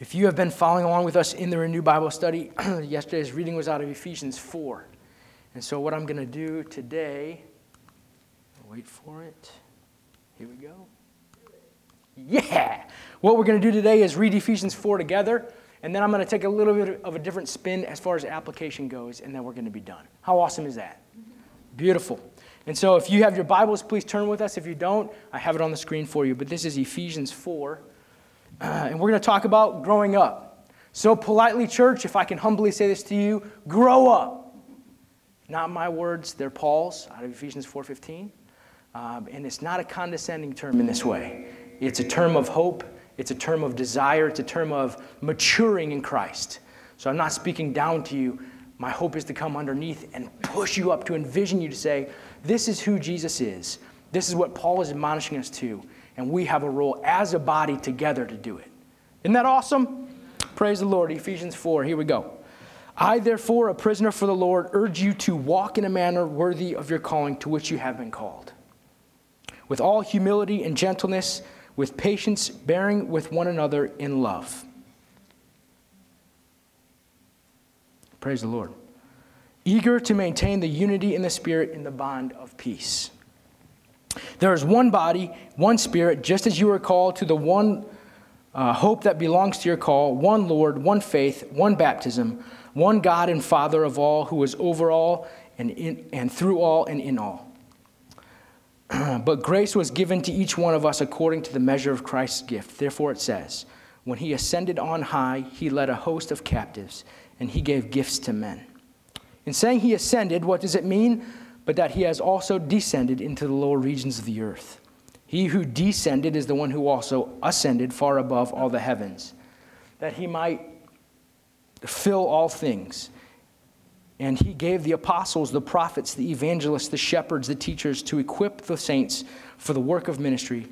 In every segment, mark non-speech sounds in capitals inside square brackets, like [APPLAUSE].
If you have been following along with us in the Renew Bible study, [CLEARS THROAT] yesterday's reading was out of Ephesians 4. And so, what I'm going to do today, wait for it. Here we go. Yeah! What we're going to do today is read Ephesians 4 together, and then I'm going to take a little bit of a different spin as far as application goes, and then we're going to be done. How awesome is that? Beautiful. And so, if you have your Bibles, please turn with us. If you don't, I have it on the screen for you. But this is Ephesians 4. Uh, and we're going to talk about growing up. So, politely, church, if I can humbly say this to you, grow up. Not my words, they're Paul's out of Ephesians 4.15. Um, and it's not a condescending term in this way. It's a term of hope. It's a term of desire. It's a term of maturing in Christ. So I'm not speaking down to you. My hope is to come underneath and push you up to envision you to say, this is who Jesus is. This is what Paul is admonishing us to and we have a role as a body together to do it. Isn't that awesome? Praise the Lord. Ephesians 4, here we go. I, therefore, a prisoner for the Lord, urge you to walk in a manner worthy of your calling to which you have been called. With all humility and gentleness, with patience, bearing with one another in love. Praise the Lord. Eager to maintain the unity in the Spirit in the bond of peace. There is one body, one spirit, just as you are called to the one uh, hope that belongs to your call, one Lord, one faith, one baptism, one God and Father of all, who is over all and, in, and through all and in all. [CLEARS THROAT] but grace was given to each one of us according to the measure of Christ's gift. Therefore it says, When he ascended on high, he led a host of captives, and he gave gifts to men. In saying he ascended, what does it mean? But that he has also descended into the lower regions of the earth. He who descended is the one who also ascended far above all the heavens, that he might fill all things. And he gave the apostles, the prophets, the evangelists, the shepherds, the teachers to equip the saints for the work of ministry,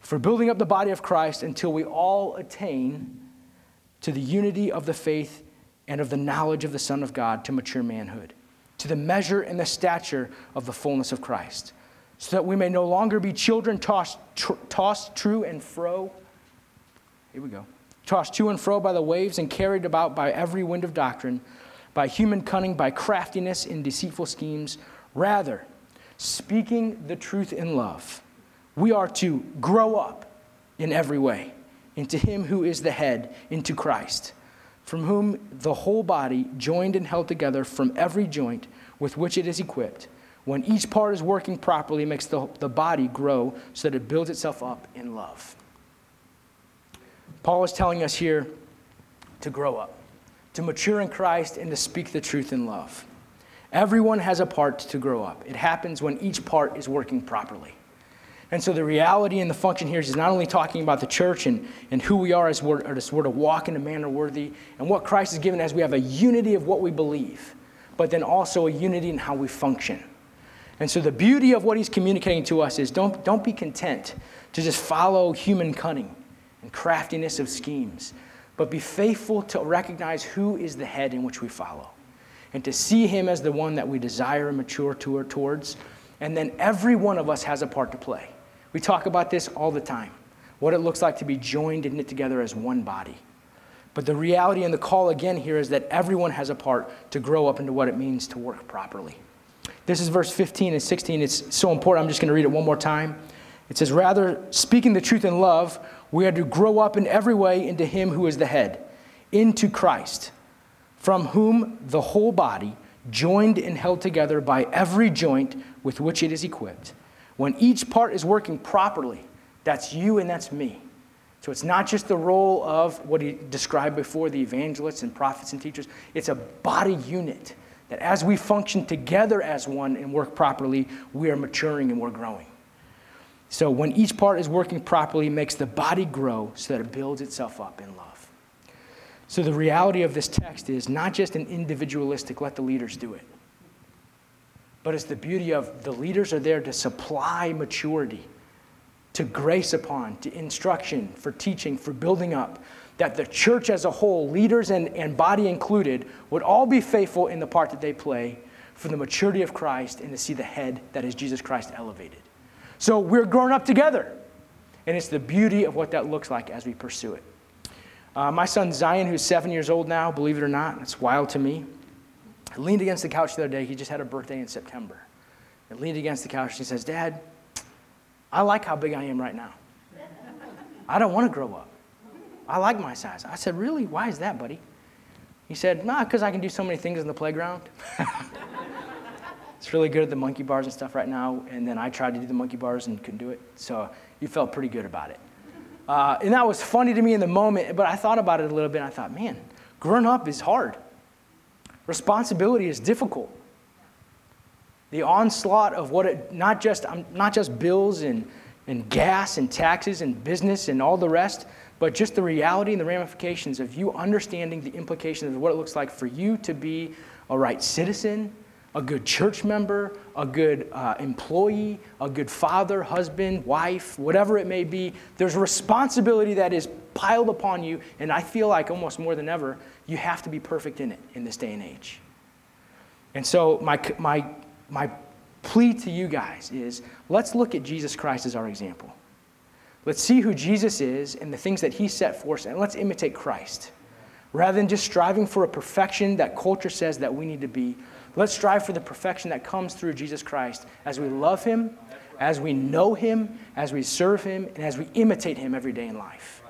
for building up the body of Christ until we all attain to the unity of the faith and of the knowledge of the Son of God to mature manhood to the measure and the stature of the fullness of Christ, so that we may no longer be children tossed, tr- tossed true and fro. Here we go. Tossed to and fro by the waves and carried about by every wind of doctrine, by human cunning, by craftiness in deceitful schemes. Rather, speaking the truth in love, we are to grow up in every way into Him who is the head, into Christ, from whom the whole body, joined and held together from every joint, with which it is equipped, when each part is working properly, makes the, the body grow so that it builds itself up in love. Paul is telling us here to grow up, to mature in Christ, and to speak the truth in love. Everyone has a part to grow up. It happens when each part is working properly. And so the reality and the function here is not only talking about the church and, and who we are as we're, as we're to walk in a manner worthy and what Christ has given as we have a unity of what we believe but then also a unity in how we function. And so the beauty of what he's communicating to us is don't, don't be content to just follow human cunning and craftiness of schemes, but be faithful to recognize who is the head in which we follow and to see him as the one that we desire and mature to towards. And then every one of us has a part to play. We talk about this all the time what it looks like to be joined and knit together as one body. But the reality and the call again here is that everyone has a part to grow up into what it means to work properly. This is verse 15 and 16. It's so important. I'm just going to read it one more time. It says, Rather, speaking the truth in love, we are to grow up in every way into Him who is the head, into Christ, from whom the whole body, joined and held together by every joint with which it is equipped, when each part is working properly, that's you and that's me so it's not just the role of what he described before the evangelists and prophets and teachers, it's a body unit that as we function together as one and work properly, we are maturing and we're growing. So when each part is working properly, it makes the body grow so that it builds itself up in love. So the reality of this text is not just an individualistic, let the leaders do it, but it's the beauty of the leaders are there to supply maturity to grace upon, to instruction, for teaching, for building up, that the church as a whole, leaders and, and body included, would all be faithful in the part that they play for the maturity of Christ and to see the head that is Jesus Christ elevated. So we're growing up together. And it's the beauty of what that looks like as we pursue it. Uh, my son Zion, who's seven years old now, believe it or not, it's wild to me, leaned against the couch the other day. He just had a birthday in September. And leaned against the couch. He says, Dad, I like how big I am right now. I don't want to grow up. I like my size. I said, Really? Why is that, buddy? He said, Nah, because I can do so many things in the playground. [LAUGHS] it's really good at the monkey bars and stuff right now. And then I tried to do the monkey bars and couldn't do it. So you felt pretty good about it. Uh, and that was funny to me in the moment, but I thought about it a little bit. And I thought, man, growing up is hard. Responsibility is difficult. The onslaught of what it, not just, um, not just bills and, and gas and taxes and business and all the rest, but just the reality and the ramifications of you understanding the implications of what it looks like for you to be a right citizen, a good church member, a good uh, employee, a good father, husband, wife, whatever it may be. There's responsibility that is piled upon you, and I feel like almost more than ever, you have to be perfect in it in this day and age. And so, my, my, my plea to you guys is let's look at Jesus Christ as our example. Let's see who Jesus is and the things that he set forth, and let's imitate Christ. Rather than just striving for a perfection that culture says that we need to be, Let's strive for the perfection that comes through Jesus Christ as we love Him, as we know Him, as we serve Him, and as we imitate Him every day in life.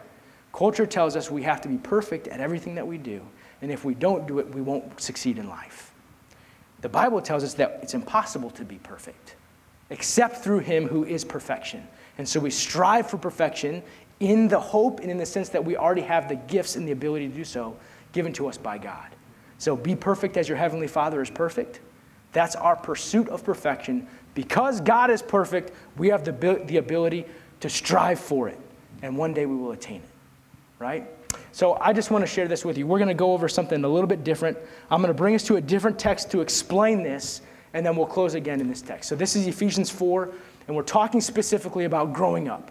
Culture tells us we have to be perfect at everything that we do, and if we don't do it, we won't succeed in life. The Bible tells us that it's impossible to be perfect except through Him who is perfection. And so we strive for perfection in the hope and in the sense that we already have the gifts and the ability to do so given to us by God. So be perfect as your heavenly Father is perfect. That's our pursuit of perfection. Because God is perfect, we have the, the ability to strive for it. And one day we will attain it. Right? So I just want to share this with you. We're going to go over something a little bit different. I'm going to bring us to a different text to explain this, and then we'll close again in this text. So this is Ephesians 4, and we're talking specifically about growing up.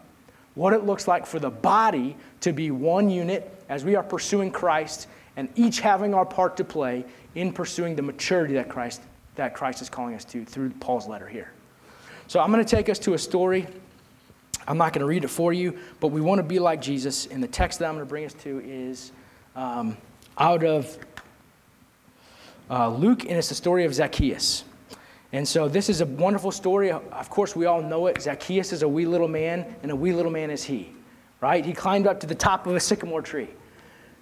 What it looks like for the body to be one unit as we are pursuing Christ and each having our part to play in pursuing the maturity that Christ, that Christ is calling us to through Paul's letter here. So I'm going to take us to a story. I'm not going to read it for you, but we want to be like Jesus. And the text that I'm going to bring us to is um, out of uh, Luke, and it's the story of Zacchaeus. And so this is a wonderful story. Of course, we all know it. Zacchaeus is a wee little man, and a wee little man is he, right? He climbed up to the top of a sycamore tree.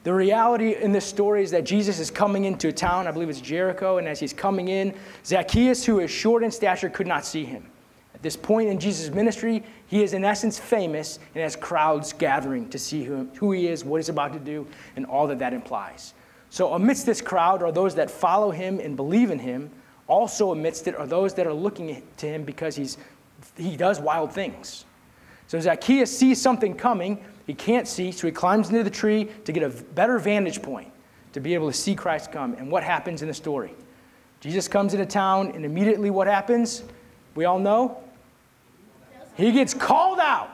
The reality in this story is that Jesus is coming into a town, I believe it's Jericho, and as he's coming in, Zacchaeus, who is short in stature, could not see him. At this point in Jesus' ministry, he is in essence famous and has crowds gathering to see who, who he is, what he's about to do, and all that that implies. So, amidst this crowd are those that follow him and believe in him. Also, amidst it are those that are looking to him because he's, he does wild things. So, Zacchaeus sees something coming, he can't see, so he climbs into the tree to get a better vantage point to be able to see Christ come. And what happens in the story? Jesus comes into town, and immediately what happens? We all know? He gets called out.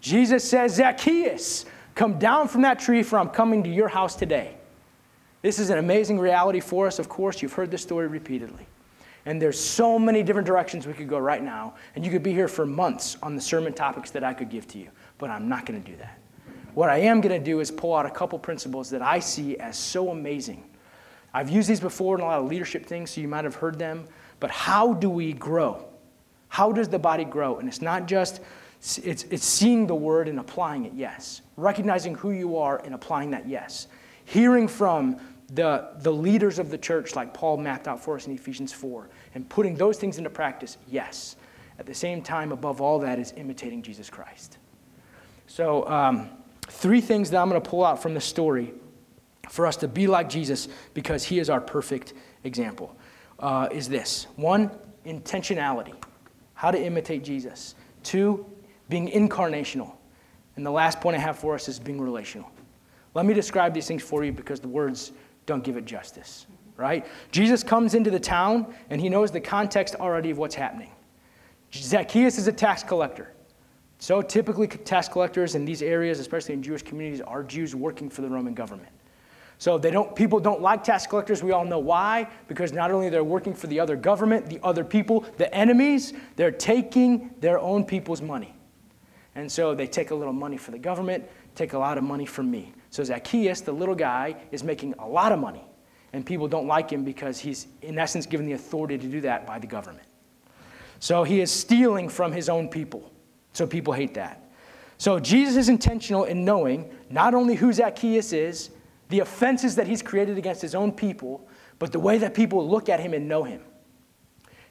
Jesus says, Zacchaeus, come down from that tree, for I'm coming to your house today. This is an amazing reality for us, of course. You've heard this story repeatedly. And there's so many different directions we could go right now, and you could be here for months on the sermon topics that I could give to you, but I'm not going to do that. What I am going to do is pull out a couple principles that I see as so amazing. I've used these before in a lot of leadership things, so you might have heard them. But how do we grow? How does the body grow? And it's not just it's, it's seeing the word and applying it, yes. Recognizing who you are and applying that, yes. Hearing from the, the leaders of the church, like Paul mapped out for us in Ephesians 4, and putting those things into practice, yes. At the same time, above all that, is imitating Jesus Christ. So, um, Three things that I'm going to pull out from the story for us to be like Jesus because he is our perfect example uh, is this one, intentionality, how to imitate Jesus. Two, being incarnational. And the last point I have for us is being relational. Let me describe these things for you because the words don't give it justice, right? Jesus comes into the town and he knows the context already of what's happening. Zacchaeus is a tax collector. So typically, tax collectors in these areas, especially in Jewish communities, are Jews working for the Roman government. So they don't, people don't like tax collectors. We all know why. Because not only they're working for the other government, the other people, the enemies, they're taking their own people's money. And so they take a little money for the government, take a lot of money from me. So Zacchaeus, the little guy, is making a lot of money. And people don't like him because he's, in essence, given the authority to do that by the government. So he is stealing from his own people. So people hate that. So Jesus is intentional in knowing not only who Zacchaeus is, the offenses that he's created against his own people, but the way that people look at him and know him.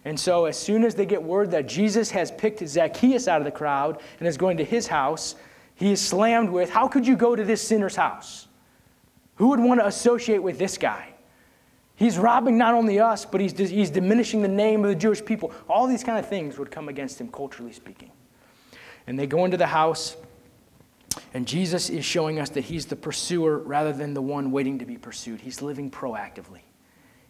And so, as soon as they get word that Jesus has picked Zacchaeus out of the crowd and is going to his house, he is slammed with, How could you go to this sinner's house? Who would want to associate with this guy? He's robbing not only us, but he's, he's diminishing the name of the Jewish people. All these kind of things would come against him, culturally speaking. And they go into the house, and Jesus is showing us that he's the pursuer rather than the one waiting to be pursued. He's living proactively.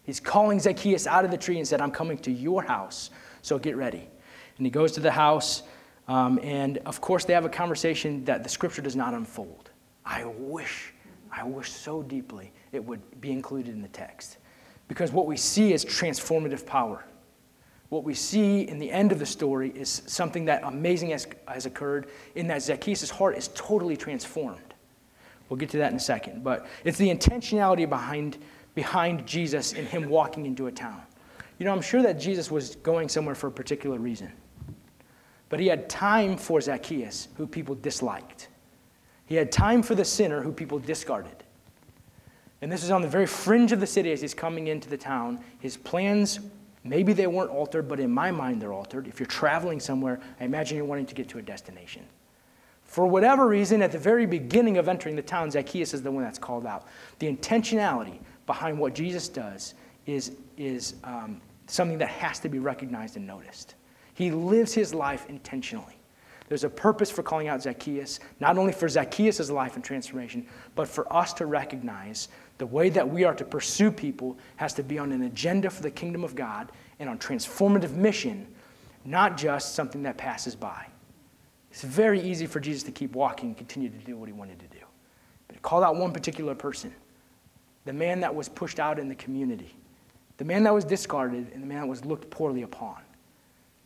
He's calling Zacchaeus out of the tree and said, I'm coming to your house, so get ready. And he goes to the house, um, and of course, they have a conversation that the scripture does not unfold. I wish, I wish so deeply it would be included in the text. Because what we see is transformative power. What we see in the end of the story is something that amazing has, has occurred in that Zacchaeus' heart is totally transformed. We'll get to that in a second. But it's the intentionality behind, behind Jesus and him walking into a town. You know, I'm sure that Jesus was going somewhere for a particular reason. But he had time for Zacchaeus, who people disliked. He had time for the sinner, who people discarded. And this is on the very fringe of the city as he's coming into the town. His plans, maybe they weren't altered, but in my mind they're altered. If you're traveling somewhere, I imagine you're wanting to get to a destination. For whatever reason, at the very beginning of entering the town, Zacchaeus is the one that's called out. The intentionality behind what Jesus does is, is um, something that has to be recognized and noticed. He lives his life intentionally. There's a purpose for calling out Zacchaeus, not only for Zacchaeus' life and transformation, but for us to recognize the way that we are to pursue people has to be on an agenda for the kingdom of God and on transformative mission, not just something that passes by. It's very easy for Jesus to keep walking and continue to do what he wanted to do. But he called out one particular person the man that was pushed out in the community, the man that was discarded, and the man that was looked poorly upon.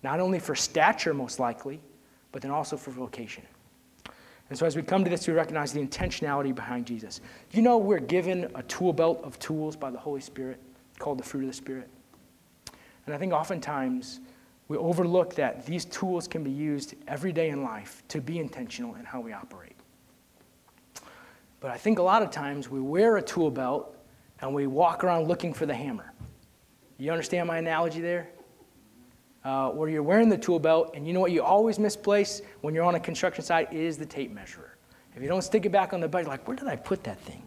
Not only for stature, most likely, but then also for vocation. And so as we come to this, we recognize the intentionality behind Jesus. You know, we're given a tool belt of tools by the Holy Spirit called the fruit of the Spirit. And I think oftentimes we overlook that these tools can be used every day in life to be intentional in how we operate. But I think a lot of times we wear a tool belt and we walk around looking for the hammer. You understand my analogy there? Uh, where you're wearing the tool belt, and you know what you always misplace when you're on a construction site is the tape measure. If you don't stick it back on the belt, like, where did I put that thing?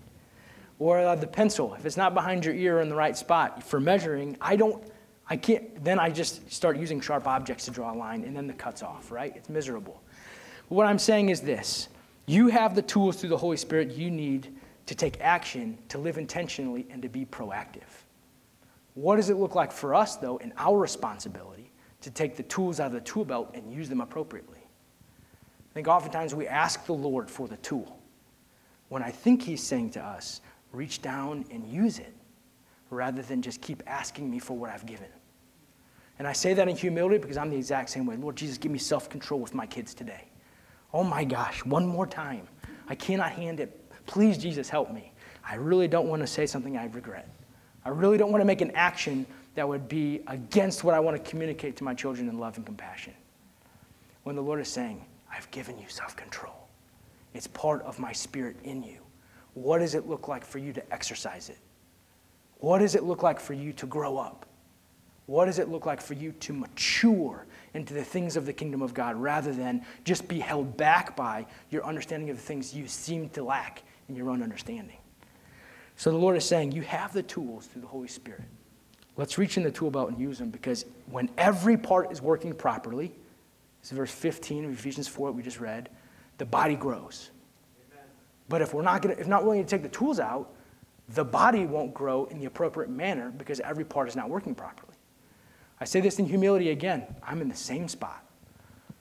Or uh, the pencil, if it's not behind your ear in the right spot for measuring, I don't, I can't, then I just start using sharp objects to draw a line, and then the cut's off, right? It's miserable. But what I'm saying is this you have the tools through the Holy Spirit you need to take action, to live intentionally, and to be proactive. What does it look like for us, though, in our responsibility? To take the tools out of the tool belt and use them appropriately. I think oftentimes we ask the Lord for the tool when I think He's saying to us, reach down and use it rather than just keep asking me for what I've given. And I say that in humility because I'm the exact same way. Lord Jesus, give me self control with my kids today. Oh my gosh, one more time. I cannot hand it. Please, Jesus, help me. I really don't want to say something I regret. I really don't want to make an action that would be against what I want to communicate to my children in love and compassion. When the Lord is saying, I've given you self control, it's part of my spirit in you. What does it look like for you to exercise it? What does it look like for you to grow up? What does it look like for you to mature into the things of the kingdom of God rather than just be held back by your understanding of the things you seem to lack in your own understanding? So the Lord is saying, You have the tools through the Holy Spirit. Let's reach in the tool belt and use them because when every part is working properly, this is verse 15 of Ephesians 4 that we just read, the body grows. Amen. But if we're not gonna, if not willing to take the tools out, the body won't grow in the appropriate manner because every part is not working properly. I say this in humility again. I'm in the same spot.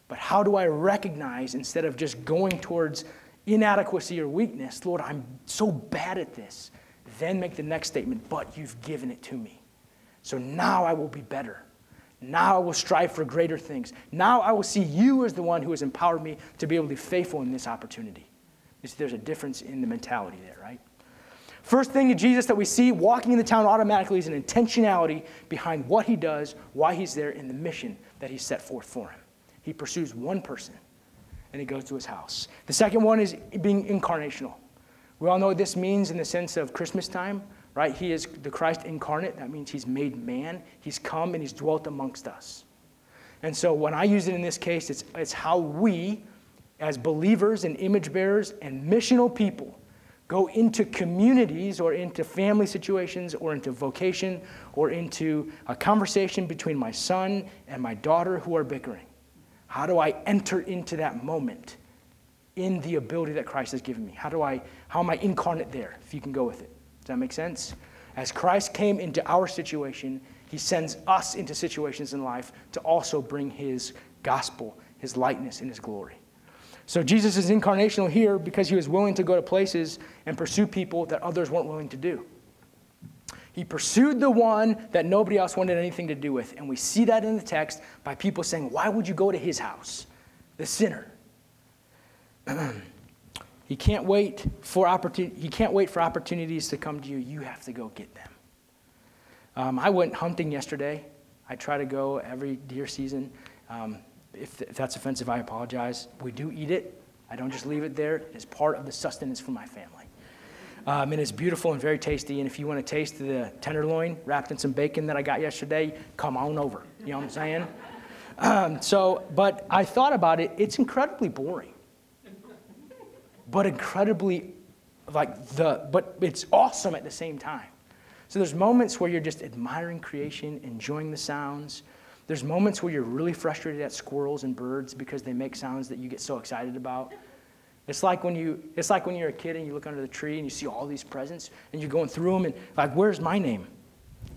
But how do I recognize instead of just going towards inadequacy or weakness, Lord, I'm so bad at this, then make the next statement, but you've given it to me. So now I will be better. Now I will strive for greater things. Now I will see you as the one who has empowered me to be able to be faithful in this opportunity. You see, there's a difference in the mentality there, right? First thing in Jesus that we see walking in the town automatically is an intentionality behind what he does, why he's there, and the mission that he set forth for him. He pursues one person and he goes to his house. The second one is being incarnational. We all know what this means in the sense of Christmas time, right? He is the Christ incarnate. That means he's made man, he's come and he's dwelt amongst us. And so when I use it in this case, it's, it's how we, as believers and image bearers and missional people, go into communities or into family situations or into vocation or into a conversation between my son and my daughter who are bickering. How do I enter into that moment in the ability that Christ has given me? How do I how am I incarnate there? If you can go with it. Does that make sense? As Christ came into our situation, he sends us into situations in life to also bring his gospel, his lightness and his glory. So Jesus is incarnational here because he was willing to go to places and pursue people that others weren't willing to do. He pursued the one that nobody else wanted anything to do with. And we see that in the text by people saying, Why would you go to his house? The sinner. [CLEARS THROAT] he can't wait for opportunity, he can't wait for opportunities to come to you. You have to go get them. Um, I went hunting yesterday. I try to go every deer season. Um, if, if that's offensive, I apologize. We do eat it. I don't just leave it there. It's part of the sustenance for my family. Um, and it's beautiful and very tasty. And if you want to taste the tenderloin wrapped in some bacon that I got yesterday, come on over. You know what I'm saying? Um, so, but I thought about it. It's incredibly boring, but incredibly, like the, but it's awesome at the same time. So there's moments where you're just admiring creation, enjoying the sounds. There's moments where you're really frustrated at squirrels and birds because they make sounds that you get so excited about. It's like when you it's like when you're a kid and you look under the tree and you see all these presents and you're going through them and like where's my name?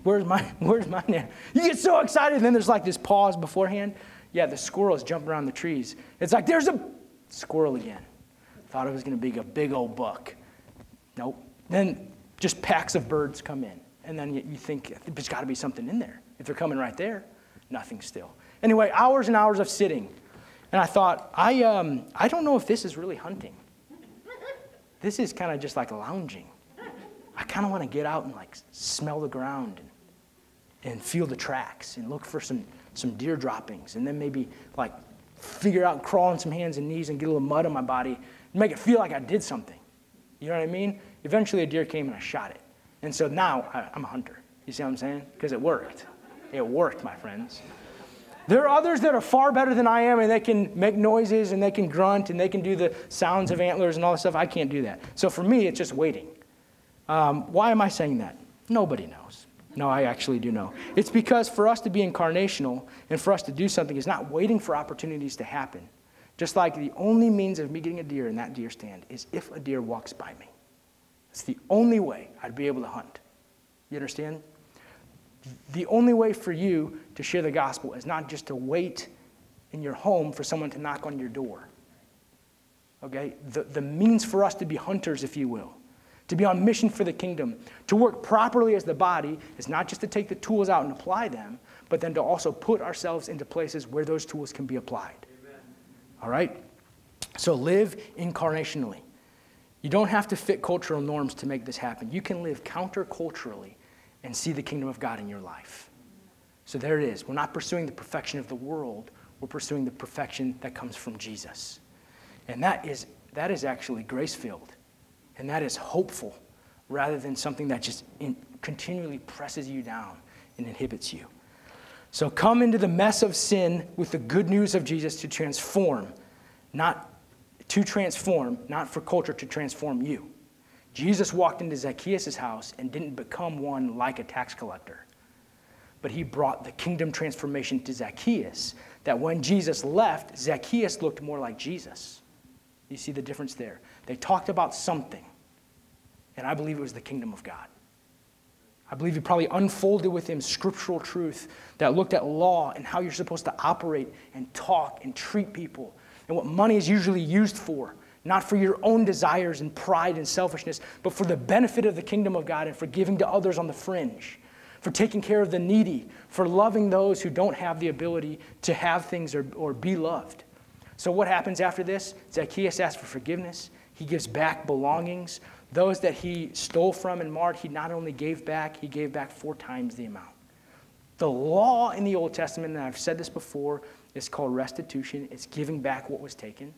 Where's my [LAUGHS] where's my name? You get so excited and then there's like this pause beforehand. Yeah, the squirrels jump around the trees. It's like there's a squirrel again. Thought it was going to be a big old buck. Nope. Then just packs of birds come in. And then you, think there's got to be something in there. If they're coming right there, nothing still. Anyway, hours and hours of sitting and I thought, I, um, I don't know if this is really hunting. This is kind of just like lounging. I kind of want to get out and like smell the ground and, and feel the tracks and look for some, some deer droppings and then maybe like figure out crawl on some hands and knees and get a little mud on my body make it feel like I did something. You know what I mean? Eventually a deer came and I shot it. And so now I'm a hunter. You see what I'm saying? Because it worked. It worked, my friends. There are others that are far better than I am, and they can make noises and they can grunt and they can do the sounds of antlers and all this stuff. I can't do that. So for me, it's just waiting. Um, why am I saying that? Nobody knows. No, I actually do know. It's because for us to be incarnational and for us to do something is not waiting for opportunities to happen. Just like the only means of me getting a deer in that deer stand is if a deer walks by me. It's the only way I'd be able to hunt. You understand? The only way for you to share the gospel is not just to wait in your home for someone to knock on your door. Okay? The, the means for us to be hunters, if you will, to be on mission for the kingdom, to work properly as the body is not just to take the tools out and apply them, but then to also put ourselves into places where those tools can be applied. All right? So live incarnationally. You don't have to fit cultural norms to make this happen. You can live counterculturally and see the kingdom of God in your life. So there it is. We're not pursuing the perfection of the world, we're pursuing the perfection that comes from Jesus. And that is, that is actually grace filled, and that is hopeful rather than something that just in, continually presses you down and inhibits you. So come into the mess of sin with the good news of Jesus to transform, not to transform, not for culture to transform you. Jesus walked into Zacchaeus' house and didn't become one like a tax collector. But he brought the kingdom transformation to Zacchaeus that when Jesus left, Zacchaeus looked more like Jesus. You see the difference there? They talked about something, and I believe it was the kingdom of God. I believe he probably unfolded with him scriptural truth that looked at law and how you're supposed to operate and talk and treat people and what money is usually used for not for your own desires and pride and selfishness, but for the benefit of the kingdom of God and for giving to others on the fringe, for taking care of the needy, for loving those who don't have the ability to have things or, or be loved. So, what happens after this? Zacchaeus asks for forgiveness. He gives back belongings. Those that he stole from and marred, he not only gave back, he gave back four times the amount. The law in the Old Testament, and I've said this before, is called restitution. It's giving back what was taken.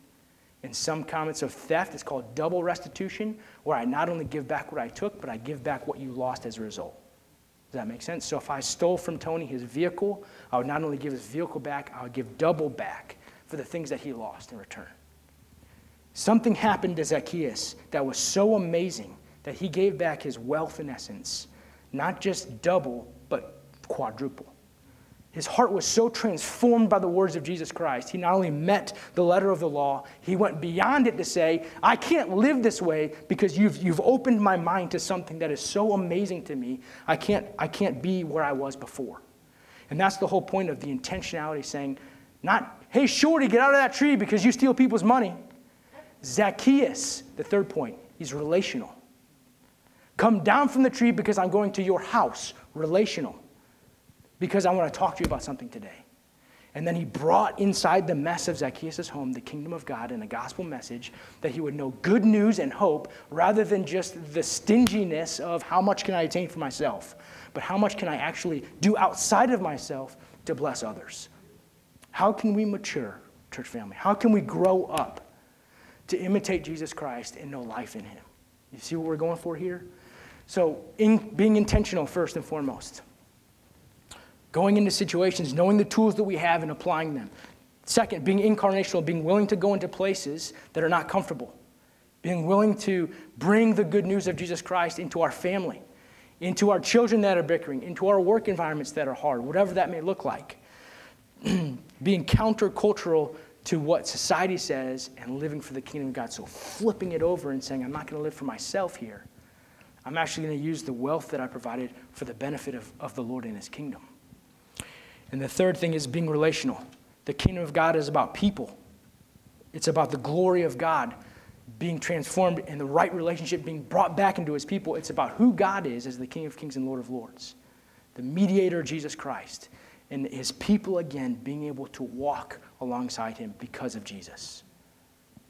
In some comments of theft, it's called double restitution, where I not only give back what I took, but I give back what you lost as a result. Does that make sense? So if I stole from Tony his vehicle, I would not only give his vehicle back, I would give double back for the things that he lost in return. Something happened to Zacchaeus that was so amazing that he gave back his wealth in essence, not just double, but quadruple. His heart was so transformed by the words of Jesus Christ. He not only met the letter of the law, he went beyond it to say, I can't live this way because you've, you've opened my mind to something that is so amazing to me. I can't, I can't be where I was before. And that's the whole point of the intentionality saying, not, hey, shorty, get out of that tree because you steal people's money. Zacchaeus, the third point, he's relational. Come down from the tree because I'm going to your house, relational. Because I want to talk to you about something today. And then he brought inside the mess of Zacchaeus' home the kingdom of God and a gospel message that he would know good news and hope rather than just the stinginess of how much can I attain for myself, but how much can I actually do outside of myself to bless others. How can we mature, church family? How can we grow up to imitate Jesus Christ and know life in him? You see what we're going for here? So, in, being intentional first and foremost. Going into situations, knowing the tools that we have and applying them. Second, being incarnational, being willing to go into places that are not comfortable. Being willing to bring the good news of Jesus Christ into our family, into our children that are bickering, into our work environments that are hard, whatever that may look like. [CLEARS THROAT] being countercultural to what society says and living for the kingdom of God. So flipping it over and saying, I'm not going to live for myself here. I'm actually going to use the wealth that I provided for the benefit of, of the Lord and his kingdom. And the third thing is being relational. The kingdom of God is about people, it's about the glory of God being transformed and the right relationship being brought back into his people. It's about who God is as the King of Kings and Lord of Lords, the mediator, Jesus Christ, and his people again being able to walk alongside him because of Jesus.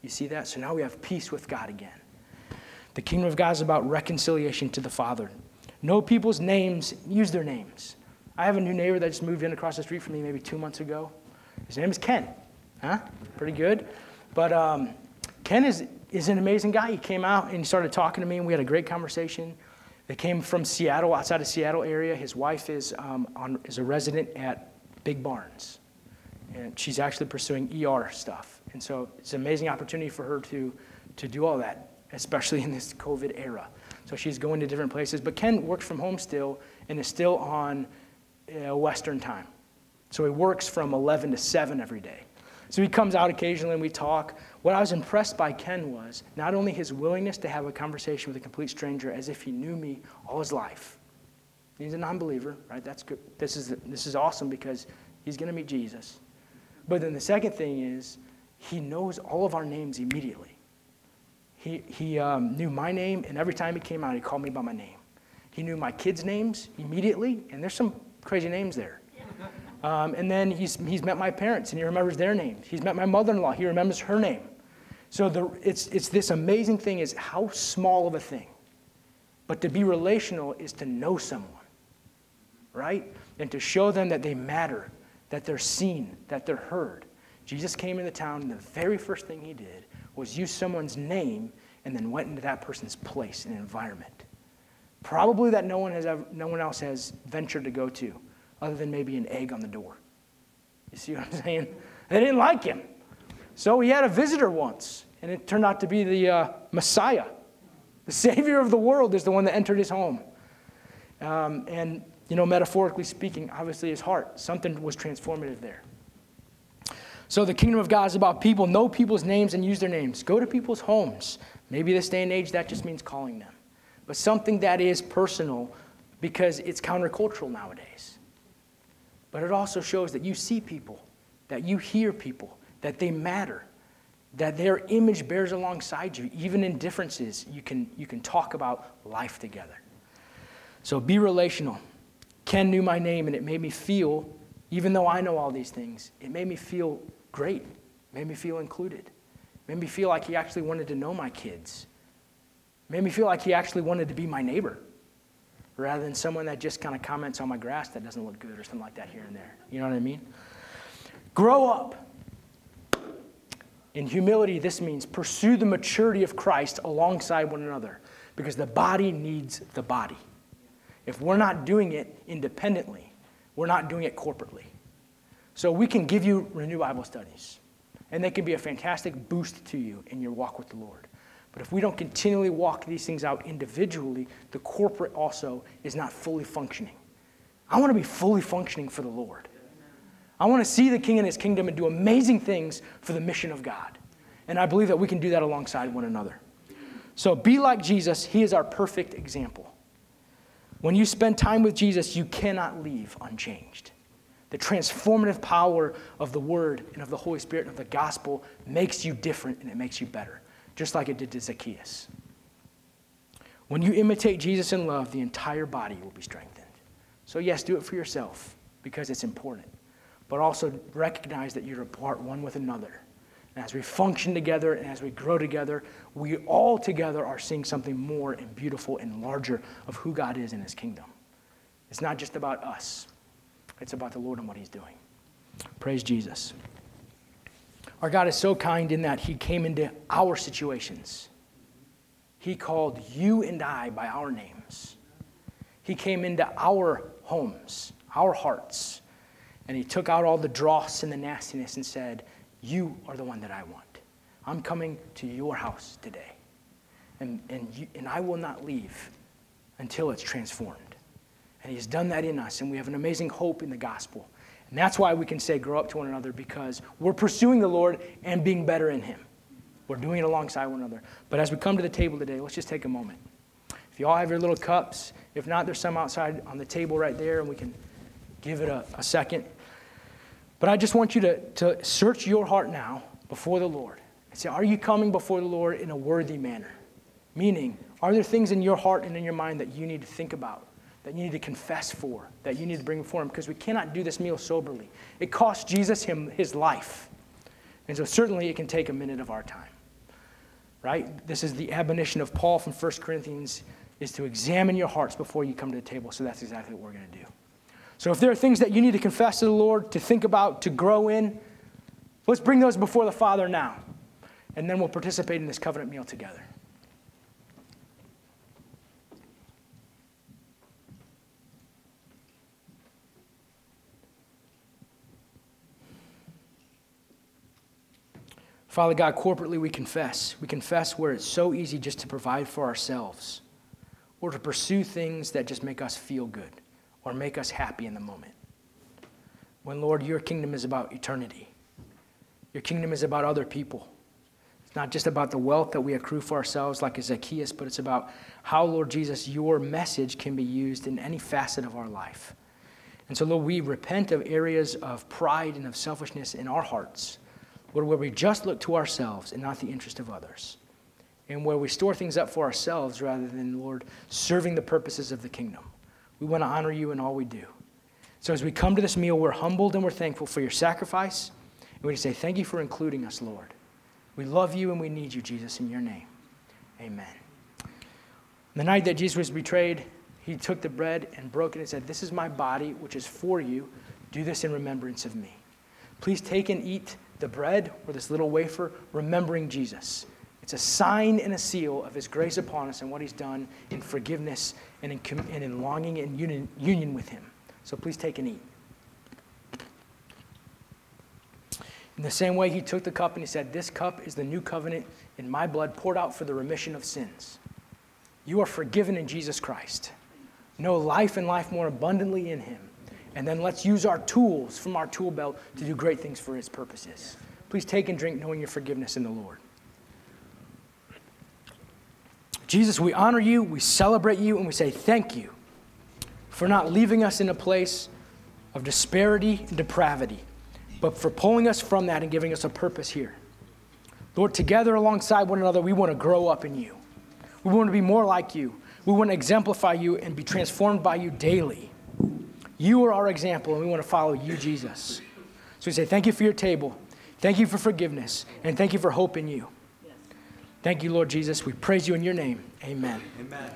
You see that? So now we have peace with God again. The kingdom of God is about reconciliation to the Father. Know people's names, use their names. I have a new neighbor that just moved in across the street from me maybe two months ago. His name is Ken. Huh? Pretty good. But um, Ken is, is an amazing guy. He came out and he started talking to me, and we had a great conversation. They came from Seattle, outside of Seattle area. His wife is, um, on, is a resident at Big Barns and she's actually pursuing ER stuff. And so it's an amazing opportunity for her to, to do all that, especially in this COVID era. So she's going to different places. But Ken works from home still and is still on uh, Western time. So he works from 11 to 7 every day. So he comes out occasionally and we talk. What I was impressed by Ken was not only his willingness to have a conversation with a complete stranger as if he knew me all his life. He's a non believer, right? That's good. This is, this is awesome because he's going to meet Jesus. But then the second thing is, he knows all of our names immediately. He, he um, knew my name, and every time he came out, he called me by my name. He knew my kids' names immediately, and there's some crazy names there. [LAUGHS] Um, and then he's, he's met my parents, and he remembers their names. He's met my mother-in-law, he remembers her name. So the, it's, it's this amazing thing is how small of a thing. But to be relational is to know someone, right? And to show them that they matter that they're seen, that they're heard. Jesus came into town, and the very first thing he did was use someone's name and then went into that person's place and environment. Probably that no one, has ever, no one else has ventured to go to, other than maybe an egg on the door. You see what I'm [LAUGHS] saying? They didn't like him. So he had a visitor once, and it turned out to be the uh, Messiah. The [LAUGHS] Savior of the world is the one that entered his home. Um, and you know, metaphorically speaking, obviously his heart. Something was transformative there. So the kingdom of God is about people. Know people's names and use their names. Go to people's homes. Maybe this day and age, that just means calling them. But something that is personal because it's countercultural nowadays. But it also shows that you see people, that you hear people, that they matter, that their image bears alongside you. Even in differences, you can, you can talk about life together. So be relational. Ken knew my name, and it made me feel, even though I know all these things, it made me feel great, it made me feel included. Made me feel like he actually wanted to know my kids. Made me feel like he actually wanted to be my neighbor rather than someone that just kind of comments on my grass that doesn't look good or something like that here and there. You know what I mean? Grow up. In humility, this means pursue the maturity of Christ alongside one another because the body needs the body. If we're not doing it independently, we're not doing it corporately. So we can give you Renew Bible studies, and they can be a fantastic boost to you in your walk with the Lord. But if we don't continually walk these things out individually, the corporate also is not fully functioning. I want to be fully functioning for the Lord. I want to see the King and his kingdom and do amazing things for the mission of God. And I believe that we can do that alongside one another. So be like Jesus. He is our perfect example. When you spend time with Jesus, you cannot leave unchanged. The transformative power of the Word and of the Holy Spirit and of the gospel makes you different and it makes you better, just like it did to Zacchaeus. When you imitate Jesus in love, the entire body will be strengthened. So, yes, do it for yourself because it's important, but also recognize that you're a part one with another. And as we function together and as we grow together, we all together are seeing something more and beautiful and larger of who God is in His kingdom. It's not just about us, it's about the Lord and what He's doing. Praise Jesus. Our God is so kind in that He came into our situations. He called you and I by our names. He came into our homes, our hearts, and He took out all the dross and the nastiness and said, You are the one that I want. I'm coming to your house today. And, and, you, and I will not leave until it's transformed. And He's done that in us, and we have an amazing hope in the gospel. And that's why we can say, grow up to one another, because we're pursuing the Lord and being better in Him. We're doing it alongside one another. But as we come to the table today, let's just take a moment. If you all have your little cups, if not, there's some outside on the table right there, and we can give it a, a second. But I just want you to, to search your heart now before the Lord and say, Are you coming before the Lord in a worthy manner? Meaning, are there things in your heart and in your mind that you need to think about, that you need to confess for, that you need to bring before Him? Because we cannot do this meal soberly. It cost Jesus him his life. And so, certainly, it can take a minute of our time. Right? This is the admonition of Paul from 1 Corinthians is to examine your hearts before you come to the table. So that's exactly what we're going to do. So if there are things that you need to confess to the Lord, to think about, to grow in, let's bring those before the Father now. And then we'll participate in this covenant meal together. Father God, corporately we confess. We confess where it's so easy just to provide for ourselves or to pursue things that just make us feel good or make us happy in the moment. When, Lord, your kingdom is about eternity, your kingdom is about other people. It's not just about the wealth that we accrue for ourselves, like Zacchaeus, but it's about how, Lord Jesus, your message can be used in any facet of our life. And so, Lord, we repent of areas of pride and of selfishness in our hearts where we just look to ourselves and not the interest of others, and where we store things up for ourselves rather than, Lord, serving the purposes of the kingdom. We want to honor you in all we do. So as we come to this meal, we're humbled and we're thankful for your sacrifice. And we just say, Thank you for including us, Lord. We love you and we need you, Jesus, in your name. Amen. The night that Jesus was betrayed, he took the bread and broke it and said, This is my body, which is for you. Do this in remembrance of me. Please take and eat the bread or this little wafer, remembering Jesus. It's a sign and a seal of his grace upon us and what he's done in forgiveness and in, and in longing and union, union with him. So please take and eat. In the same way, he took the cup and he said, This cup is the new covenant in my blood poured out for the remission of sins. You are forgiven in Jesus Christ. Know life and life more abundantly in him. And then let's use our tools from our tool belt to do great things for his purposes. Please take and drink knowing your forgiveness in the Lord. Jesus, we honor you, we celebrate you, and we say thank you for not leaving us in a place of disparity and depravity, but for pulling us from that and giving us a purpose here. Lord, together alongside one another, we want to grow up in you. We want to be more like you. We want to exemplify you and be transformed by you daily. You are our example, and we want to follow you, Jesus. So we say, Thank you for your table. Thank you for forgiveness, and thank you for hope in you. Thank you, Lord Jesus. We praise you in your name. Amen. Amen.